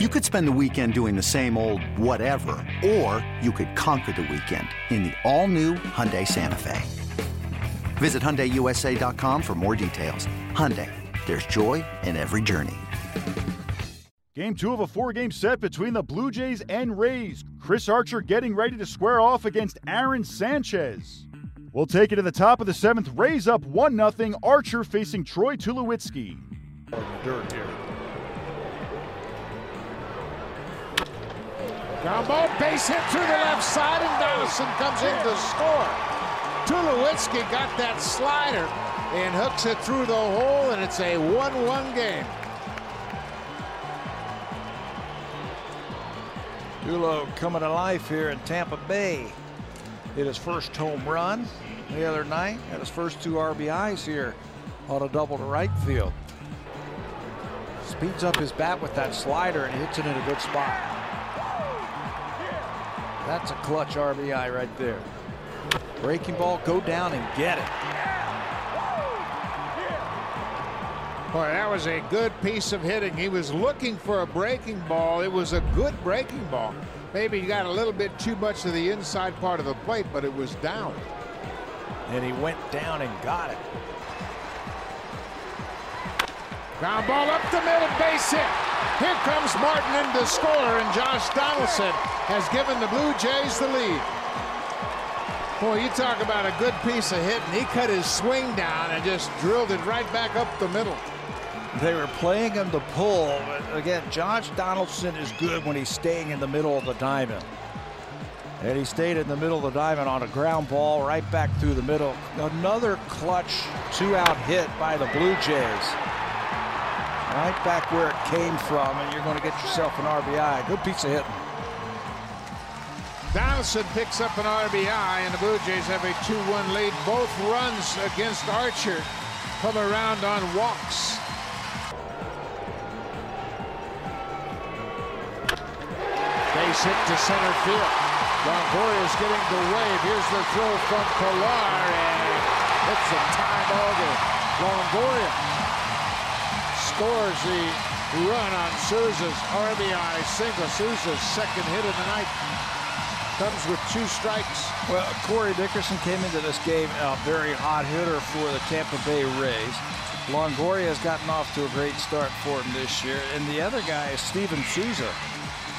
You could spend the weekend doing the same old whatever, or you could conquer the weekend in the all-new Hyundai Santa Fe. Visit HyundaiUSA.com for more details. Hyundai, there's joy in every journey. Game two of a four game set between the Blue Jays and Rays. Chris Archer getting ready to square off against Aaron Sanchez. We'll take it to the top of the seventh. Rays up 1 0. Archer facing Troy Tulowitzki. Dirt here. Ground ball, base hit through the left side, and Donaldson comes in to score. Tulowitzki got that slider and hooks it through the hole, and it's a 1 1 game. Tulo coming to life here in Tampa Bay. Hit his first home run the other night. Had his first two RBIs here on a double to right field. Speeds up his bat with that slider and hits it in a good spot. That's a clutch RBI right there. Breaking ball, go down and get it. Boy, that was a good piece of hitting. He was looking for a breaking ball. It was a good breaking ball. Maybe he got a little bit too much of the inside part of the plate, but it was down. And he went down and got it. Ground ball up the middle, base hit. Here comes Martin in to score, and Josh Donaldson has given the Blue Jays the lead. Boy, you talk about a good piece of hit, and he cut his swing down and just drilled it right back up the middle. They were playing him to pull. But again, Josh Donaldson is good when he's staying in the middle of the diamond. And he stayed in the middle of the diamond on a ground ball right back through the middle. Another clutch two out hit by the Blue Jays. Right back where it came from, and you're going to get yourself an RBI. Good piece of hitting. Donaldson picks up an RBI, and the Blue Jays have a 2 1 lead. Both runs against Archer come around on walks. Base hit to center field. Longoria is getting the wave. Here's the throw from Pilar, and it's a tie ball. Longoria scores the run on Souza's RBI single. Souza's second hit of the night comes with two strikes. Well, Corey Dickerson came into this game a very hot hitter for the Tampa Bay Rays. Longoria has gotten off to a great start for him this year. And the other guy is Steven Souza.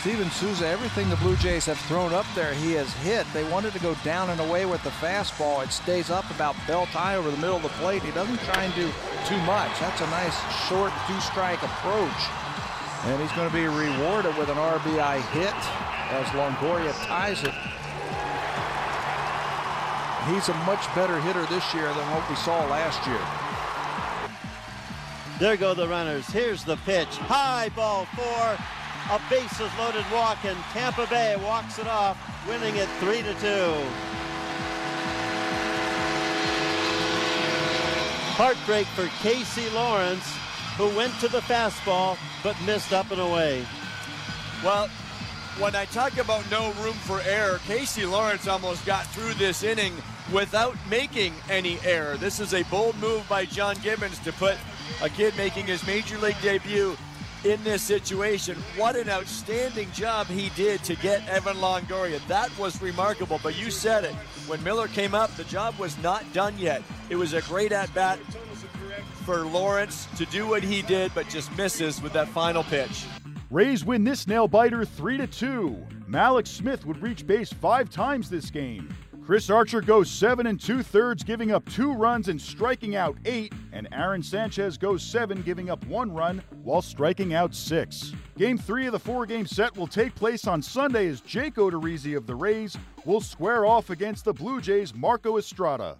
Steven Souza, everything the Blue Jays have thrown up there, he has hit. They wanted to go down and away with the fastball. It stays up about belt high over the middle of the plate. He doesn't try and do too much. That's a nice short two-strike approach. And he's going to be rewarded with an RBI hit as Longoria ties it. He's a much better hitter this year than what we saw last year. There go the runners. Here's the pitch. High ball four. A bases loaded walk, and Tampa Bay walks it off, winning it 3 to 2. Heartbreak for Casey Lawrence, who went to the fastball but missed up and away. Well, when I talk about no room for error, Casey Lawrence almost got through this inning without making any error. This is a bold move by John Gibbons to put a kid making his major league debut in this situation. What an outstanding job he did to get Evan Longoria. That was remarkable, but you said it. When Miller came up, the job was not done yet. It was a great at bat for Lawrence to do what he did, but just misses with that final pitch. Rays win this nail biter 3 to 2. Mallex Smith would reach base five times this game. Chris Archer goes seven and two thirds, giving up two runs and striking out eight, and Aaron Sanchez goes seven, giving up one run while striking out six. Game three of the four game set will take place on Sunday as Jake Odorizzi of the Rays will square off against the Blue Jays' Marco Estrada.